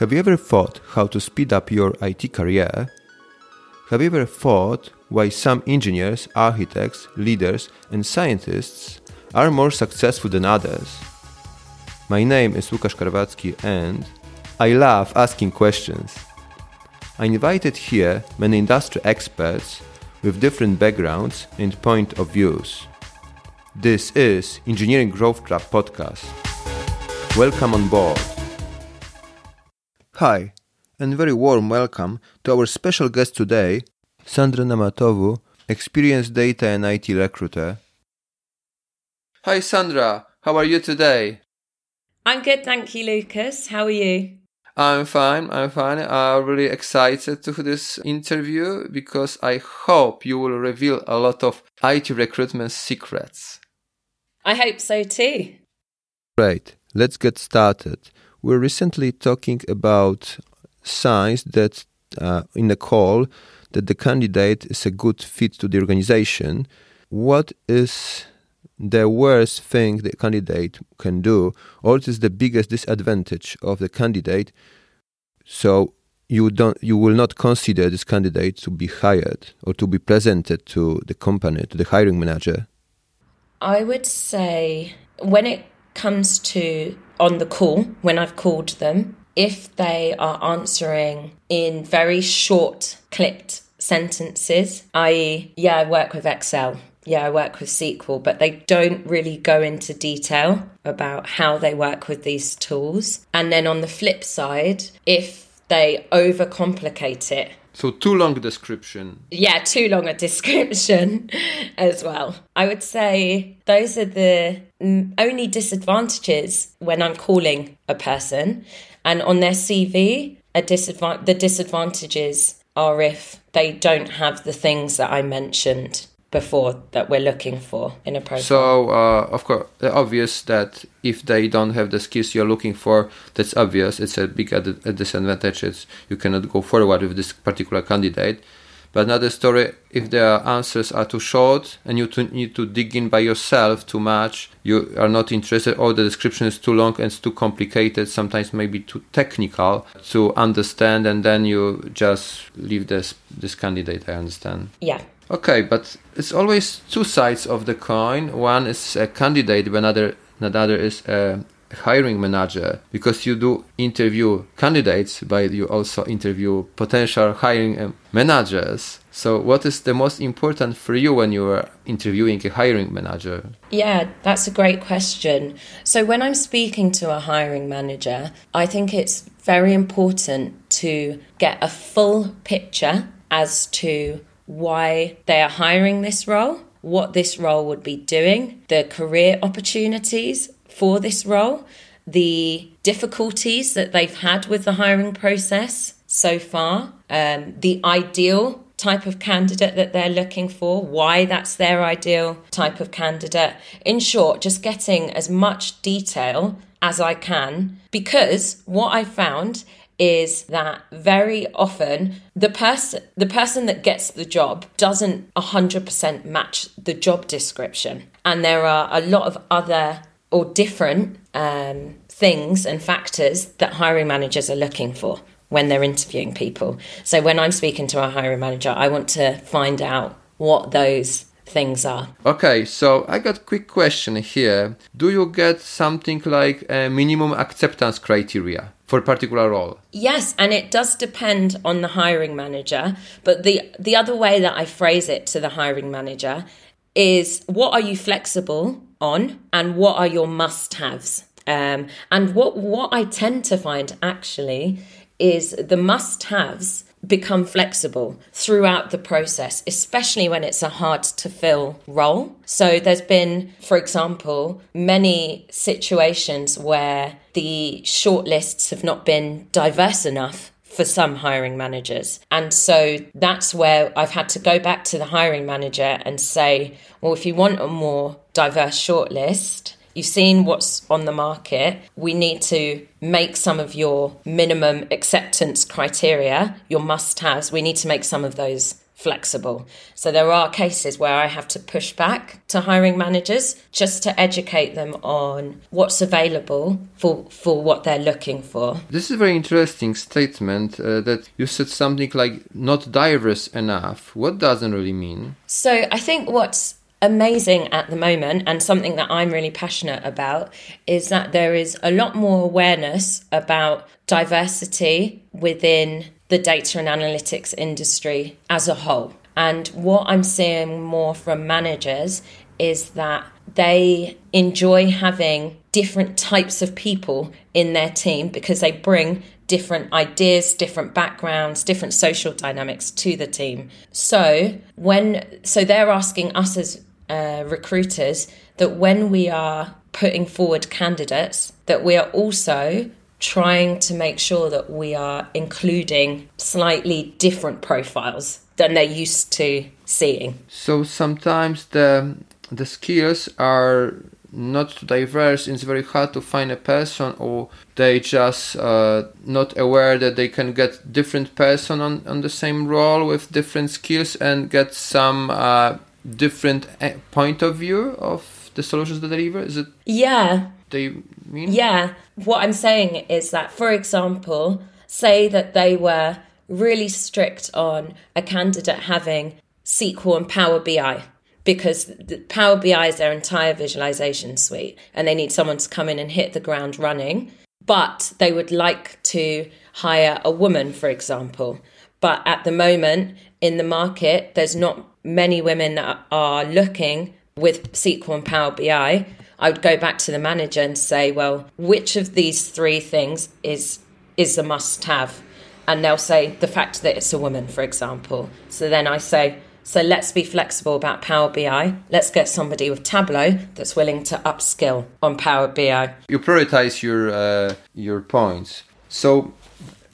Have you ever thought how to speed up your IT career? Have you ever thought why some engineers, architects, leaders, and scientists are more successful than others? My name is Łukasz Karwacki and I love asking questions. I invited here many industry experts with different backgrounds and point of views. This is Engineering Growth Club podcast. Welcome on board. Hi, and very warm welcome to our special guest today, Sandra Namatovu, experienced data and IT recruiter. Hi, Sandra. How are you today? I'm good, thank you, Lucas. How are you? I'm fine. I'm fine. I'm really excited to this interview because I hope you will reveal a lot of IT recruitment secrets. I hope so too. Great. Let's get started. We're recently talking about signs that uh, in the call that the candidate is a good fit to the organization. What is the worst thing the candidate can do, or what is the biggest disadvantage of the candidate? So you don't, you will not consider this candidate to be hired or to be presented to the company, to the hiring manager. I would say when it comes to on the call, when I've called them, if they are answering in very short, clipped sentences, i.e., yeah, I work with Excel, yeah, I work with SQL, but they don't really go into detail about how they work with these tools. And then on the flip side, if they overcomplicate it, so too long a description. Yeah, too long a description as well. I would say those are the only disadvantages when I'm calling a person. And on their CV, a disadvan- the disadvantages are if they don't have the things that I mentioned before that we're looking for in a profile. So, uh, of course, obvious that if they don't have the skills you're looking for, that's obvious. It's a big ad- a disadvantage. It's, you cannot go forward with this particular candidate. But another story, if their answers are too short and you to, need to dig in by yourself too much, you are not interested, or the description is too long and it's too complicated, sometimes maybe too technical to understand, and then you just leave this this candidate. I understand. Yeah. Okay, but it's always two sides of the coin. One is a candidate, another another is a hiring manager. Because you do interview candidates but you also interview potential hiring uh, managers. So what is the most important for you when you are interviewing a hiring manager? Yeah that's a great question. So when i'm speaking to a hiring manager i think it's very important to get a full picture as to why they are hiring this role what this role would be doing the career opportunities for this role, the difficulties that they've had with the hiring process so far, um, the ideal type of candidate that they're looking for, why that's their ideal type of candidate. In short, just getting as much detail as I can because what I found is that very often the person the person that gets the job doesn't 100% match the job description and there are a lot of other or different um, things and factors that hiring managers are looking for when they're interviewing people. So when I'm speaking to a hiring manager, I want to find out what those things are. Okay, so I got a quick question here. Do you get something like a minimum acceptance criteria for a particular role? Yes, and it does depend on the hiring manager, but the the other way that I phrase it to the hiring manager is what are you flexible on and what are your must haves. Um, and what, what I tend to find actually is the must haves become flexible throughout the process, especially when it's a hard to fill role. So there's been, for example, many situations where the shortlists have not been diverse enough for some hiring managers. And so that's where I've had to go back to the hiring manager and say, well, if you want a more diverse shortlist, you've seen what's on the market. We need to make some of your minimum acceptance criteria, your must haves, we need to make some of those flexible. So there are cases where I have to push back to hiring managers just to educate them on what's available for for what they're looking for. This is a very interesting statement uh, that you said something like not diverse enough. What doesn't really mean? So I think what's amazing at the moment and something that I'm really passionate about is that there is a lot more awareness about diversity within the data and analytics industry as a whole. And what I'm seeing more from managers is that they enjoy having different types of people in their team because they bring different ideas, different backgrounds, different social dynamics to the team. So when so they're asking us as uh, recruiters that when we are putting forward candidates that we are also trying to make sure that we are including slightly different profiles than they're used to seeing. So sometimes the the skills are not diverse. It's very hard to find a person, or they just uh, not aware that they can get different person on on the same role with different skills and get some uh, different eh, point of view of the solutions that they deliver. Is it? Yeah, they mean? Yeah. What I'm saying is that, for example, say that they were really strict on a candidate having SQL and Power BI because Power BI is their entire visualization suite and they need someone to come in and hit the ground running. But they would like to hire a woman, for example. But at the moment in the market, there's not many women are looking with SQL and Power BI I would go back to the manager and say, well, which of these three things is is a must have? And they'll say the fact that it's a woman, for example. So then I say, so let's be flexible about Power BI. Let's get somebody with Tableau that's willing to upskill on Power BI. You prioritize your uh, your points. So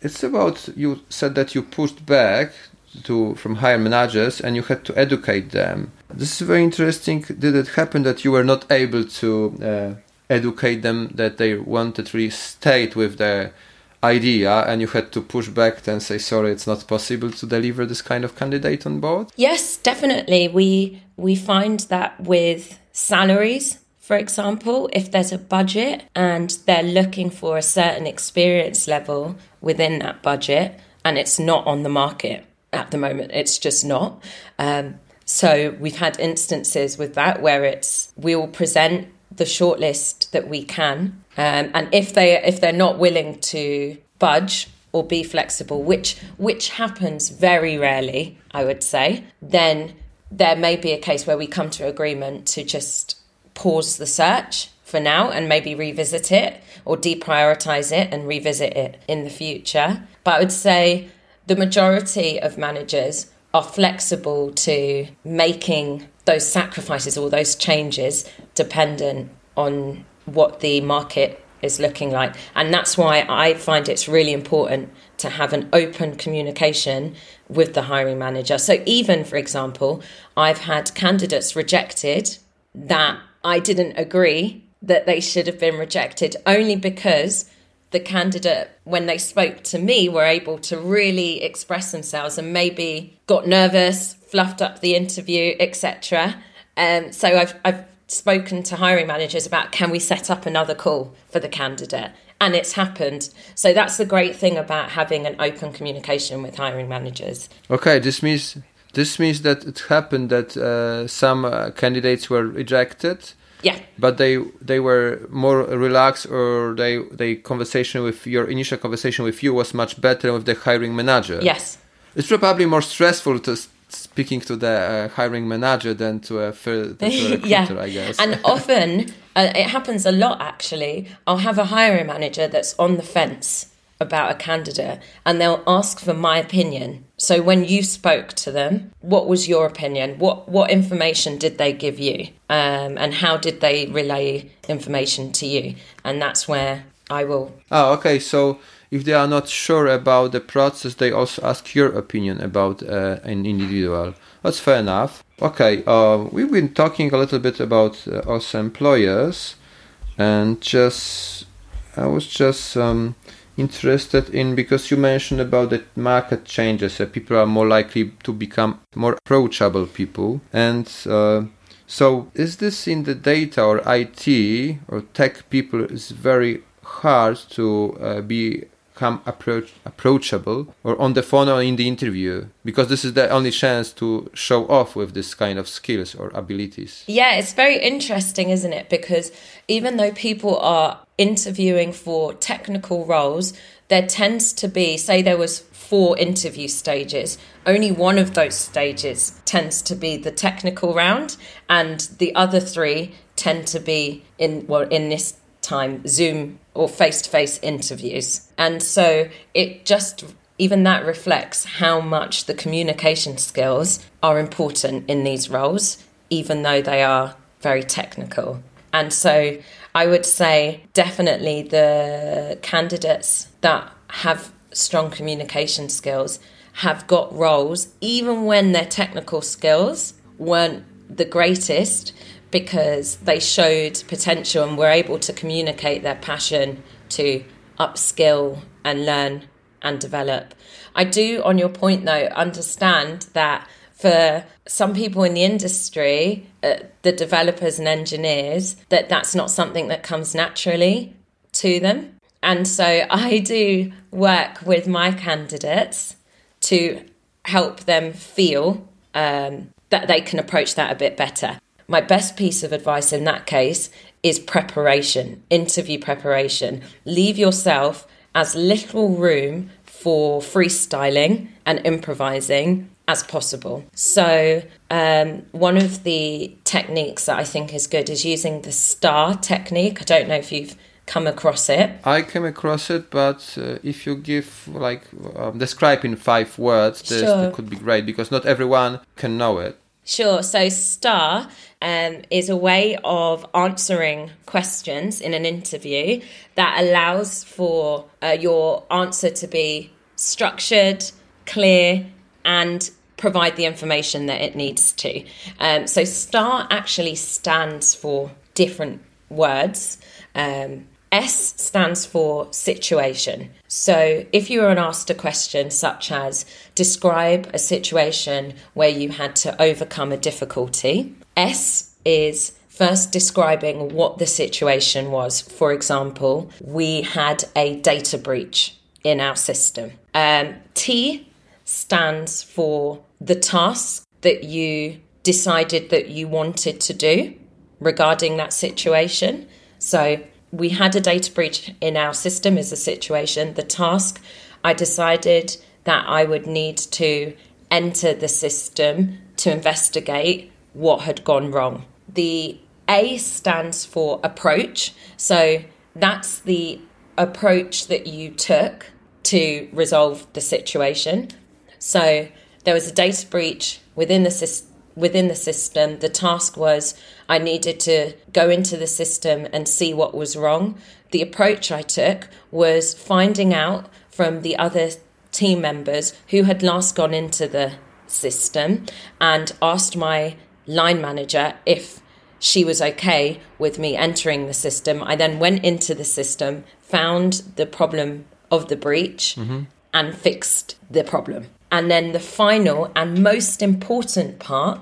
it's about you said that you pushed back to from higher managers and you had to educate them. This is very interesting. Did it happen that you were not able to uh, educate them that they wanted to really stay with their idea and you had to push back and say sorry it's not possible to deliver this kind of candidate on board yes definitely we we find that with salaries for example if there's a budget and they're looking for a certain experience level within that budget and it's not on the market at the moment. It's just not. Um, so we've had instances with that where it's we will present the shortlist that we can, um, and if they if they're not willing to budge or be flexible, which which happens very rarely, I would say, then there may be a case where we come to agreement to just pause the search for now and maybe revisit it or deprioritize it and revisit it in the future. But I would say the majority of managers are flexible to making those sacrifices or those changes dependent on what the market is looking like. And that's why I find it's really important to have an open communication with the hiring manager. So, even for example, I've had candidates rejected that I didn't agree that they should have been rejected only because the candidate, when they spoke to me, were able to really express themselves and maybe got nervous, fluffed up the interview, etc. Um, so I've, I've spoken to hiring managers about can we set up another call for the candidate? And it's happened. So that's the great thing about having an open communication with hiring managers. Okay, this means this means that it happened that uh, some uh, candidates were rejected yeah. But they they were more relaxed, or they they conversation with your initial conversation with you was much better with the hiring manager. Yes. It's probably more stressful to speaking to the uh, hiring manager than to a, to a recruiter, yeah. I guess. And often uh, it happens a lot. Actually, I'll have a hiring manager that's on the fence about a candidate and they'll ask for my opinion. So when you spoke to them, what was your opinion? What what information did they give you? Um, and how did they relay information to you? And that's where I will. Oh, okay. So if they are not sure about the process, they also ask your opinion about uh, an individual. That's fair enough. Okay, uh, we've been talking a little bit about uh, us employers, and just I was just um, interested in because you mentioned about the market changes. Uh, people are more likely to become more approachable people, and uh, so is this in the data or IT or tech people is very hard to uh, be come approach approachable or on the phone or in the interview? Because this is the only chance to show off with this kind of skills or abilities. Yeah it's very interesting isn't it? Because even though people are interviewing for technical roles there tends to be say there was four interview stages only one of those stages tends to be the technical round and the other three tend to be in well in this time Zoom or face to face interviews. And so it just, even that reflects how much the communication skills are important in these roles, even though they are very technical. And so I would say definitely the candidates that have strong communication skills have got roles, even when their technical skills weren't the greatest, because they showed potential and were able to communicate their passion to upskill and learn and develop. I do, on your point though, understand that for some people in the industry, uh, the developers and engineers, that that's not something that comes naturally to them. And so I do work with my candidates to help them feel um, that they can approach that a bit better my best piece of advice in that case is preparation, interview preparation. Leave yourself as little room for freestyling and improvising as possible. So, um, one of the techniques that I think is good is using the STAR technique. I don't know if you've come across it. I came across it, but uh, if you give like um, describe in five words, this, sure. could be great because not everyone can know it. Sure. So, STAR um, is a way of answering questions in an interview that allows for uh, your answer to be structured, clear, and provide the information that it needs to. Um, so, STAR actually stands for different words. Um, S stands for situation. So, if you are asked a question such as describe a situation where you had to overcome a difficulty, S is first describing what the situation was. For example, we had a data breach in our system. Um, T stands for the task that you decided that you wanted to do regarding that situation. So, we had a data breach in our system as a situation. The task, I decided that I would need to enter the system to investigate what had gone wrong. The A stands for approach. So that's the approach that you took to resolve the situation. So there was a data breach within the system within the system. The task was I needed to go into the system and see what was wrong. The approach I took was finding out from the other team members who had last gone into the system and asked my line manager if she was okay with me entering the system. I then went into the system, found the problem of the breach, mm-hmm. and fixed the problem. And then the final and most important part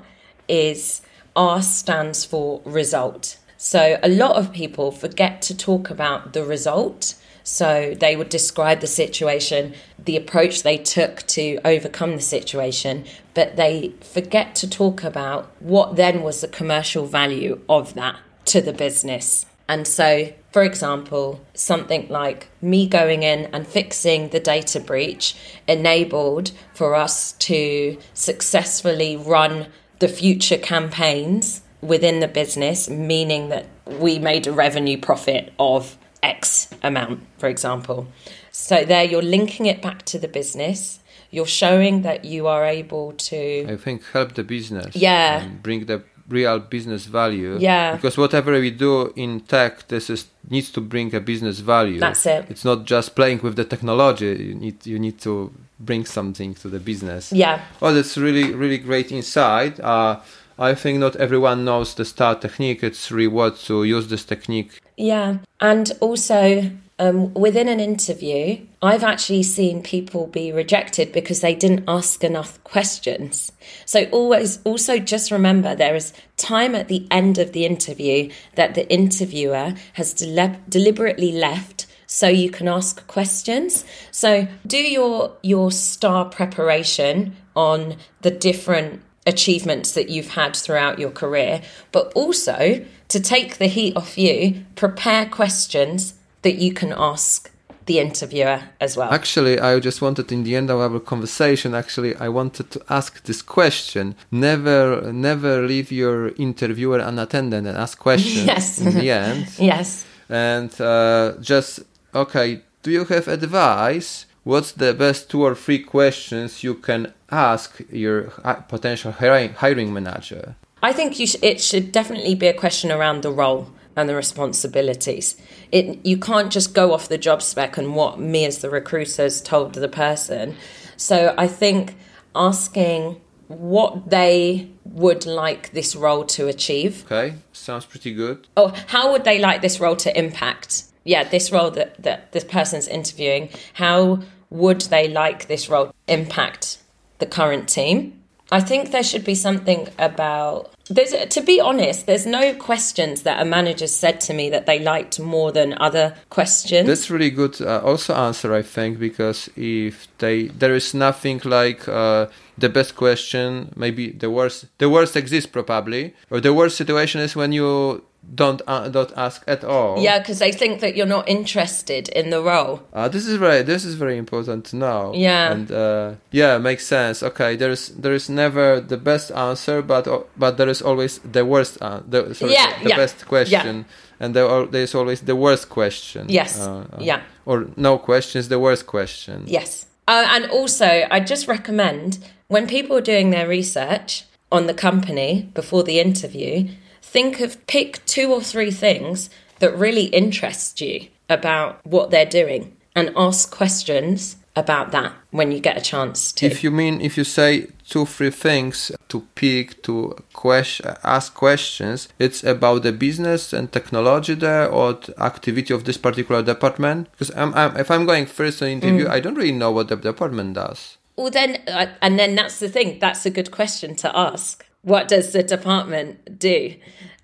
is R stands for result. So a lot of people forget to talk about the result. So they would describe the situation, the approach they took to overcome the situation, but they forget to talk about what then was the commercial value of that to the business. And so, for example, something like me going in and fixing the data breach enabled for us to successfully run the future campaigns within the business, meaning that we made a revenue profit of X amount, for example. So, there you're linking it back to the business. You're showing that you are able to. I think help the business. Yeah. bring the real business value. Yeah. Because whatever we do in tech, this is needs to bring a business value. That's it. It's not just playing with the technology. You need you need to bring something to the business. Yeah. Oh, that's really really great insight. Uh, I think not everyone knows the star technique. It's really what to use this technique. Yeah, and also um, within an interview, I've actually seen people be rejected because they didn't ask enough questions. So always, also just remember there is time at the end of the interview that the interviewer has dele- deliberately left so you can ask questions. So do your your star preparation on the different achievements that you've had throughout your career, but also to take the heat off you, prepare questions that you can ask the interviewer as well. Actually, I just wanted in the end of our conversation, actually, I wanted to ask this question. Never, never leave your interviewer unattended and ask questions Yes. in the end. yes. And uh, just, okay, do you have advice? What's the best two or three questions you can ask your potential hiring, hiring manager? I think you sh- it should definitely be a question around the role and the responsibilities. It you can't just go off the job spec and what me as the recruiter has told the person. So I think asking what they would like this role to achieve Okay, sounds pretty good. Oh, how would they like this role to impact yeah this role that, that this person's interviewing how would they like this role to impact the current team i think there should be something about there's to be honest there's no questions that a manager said to me that they liked more than other questions That's really good. Uh, also answer, I think, because if they there is nothing like uh, the best question, maybe the worst. The worst exists probably, or the worst situation is when you don't uh, don't ask at all. yeah because they think that you're not interested in the role Uh, this is very this is very important to know. Yeah. And uh, yeah, makes sense. Okay, there is there is never the best answer, but uh, but there is always the worst uh, the, sorry, Yeah, the, the yeah, best question, and there are, there is always the worst question. Yes, Uh, uh, yeah. Or no questions, the worst question. Yes. Uh, and also, I just recommend when people are doing their research on the company before the interview, think of pick two or three things that really interest you about what they're doing and ask questions about that when you get a chance to. If you mean if you say two three things to pick to question ask questions, it's about the business and technology there or the activity of this particular department. Because I'm, I'm if I'm going first on interview, I don't really know what the department does. Well, then, uh, and then that's the thing. That's a good question to ask. What does the department do?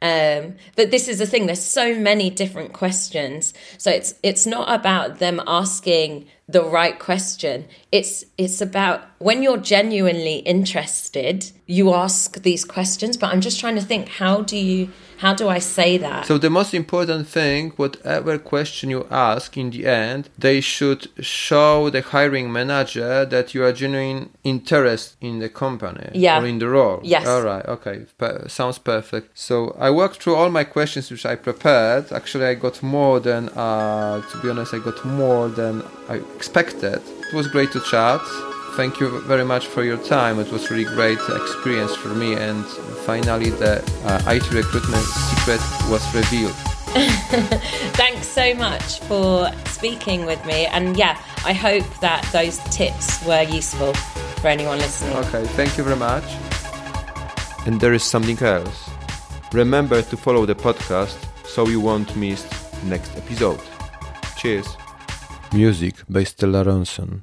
Um, but this is the thing. There's so many different questions, so it's it's not about them asking the right question. It's it's about when you're genuinely interested, you ask these questions. But I'm just trying to think. How do you? How do I say that? So the most important thing, whatever question you ask in the end, they should show the hiring manager that you are genuine interest in the company Yeah. or in the role. Yes. All right. Okay. Per- sounds perfect. So I worked through all my questions which I prepared. Actually, I got more than, uh, to be honest, I got more than I expected. It was great to chat. Thank you very much for your time. It was really great experience for me. And finally, the uh, IT recruitment secret was revealed. Thanks so much for speaking with me. And yeah, I hope that those tips were useful for anyone listening. Okay, thank you very much. And there is something else. Remember to follow the podcast so you won't miss next episode. Cheers. Music by Stella Ronson.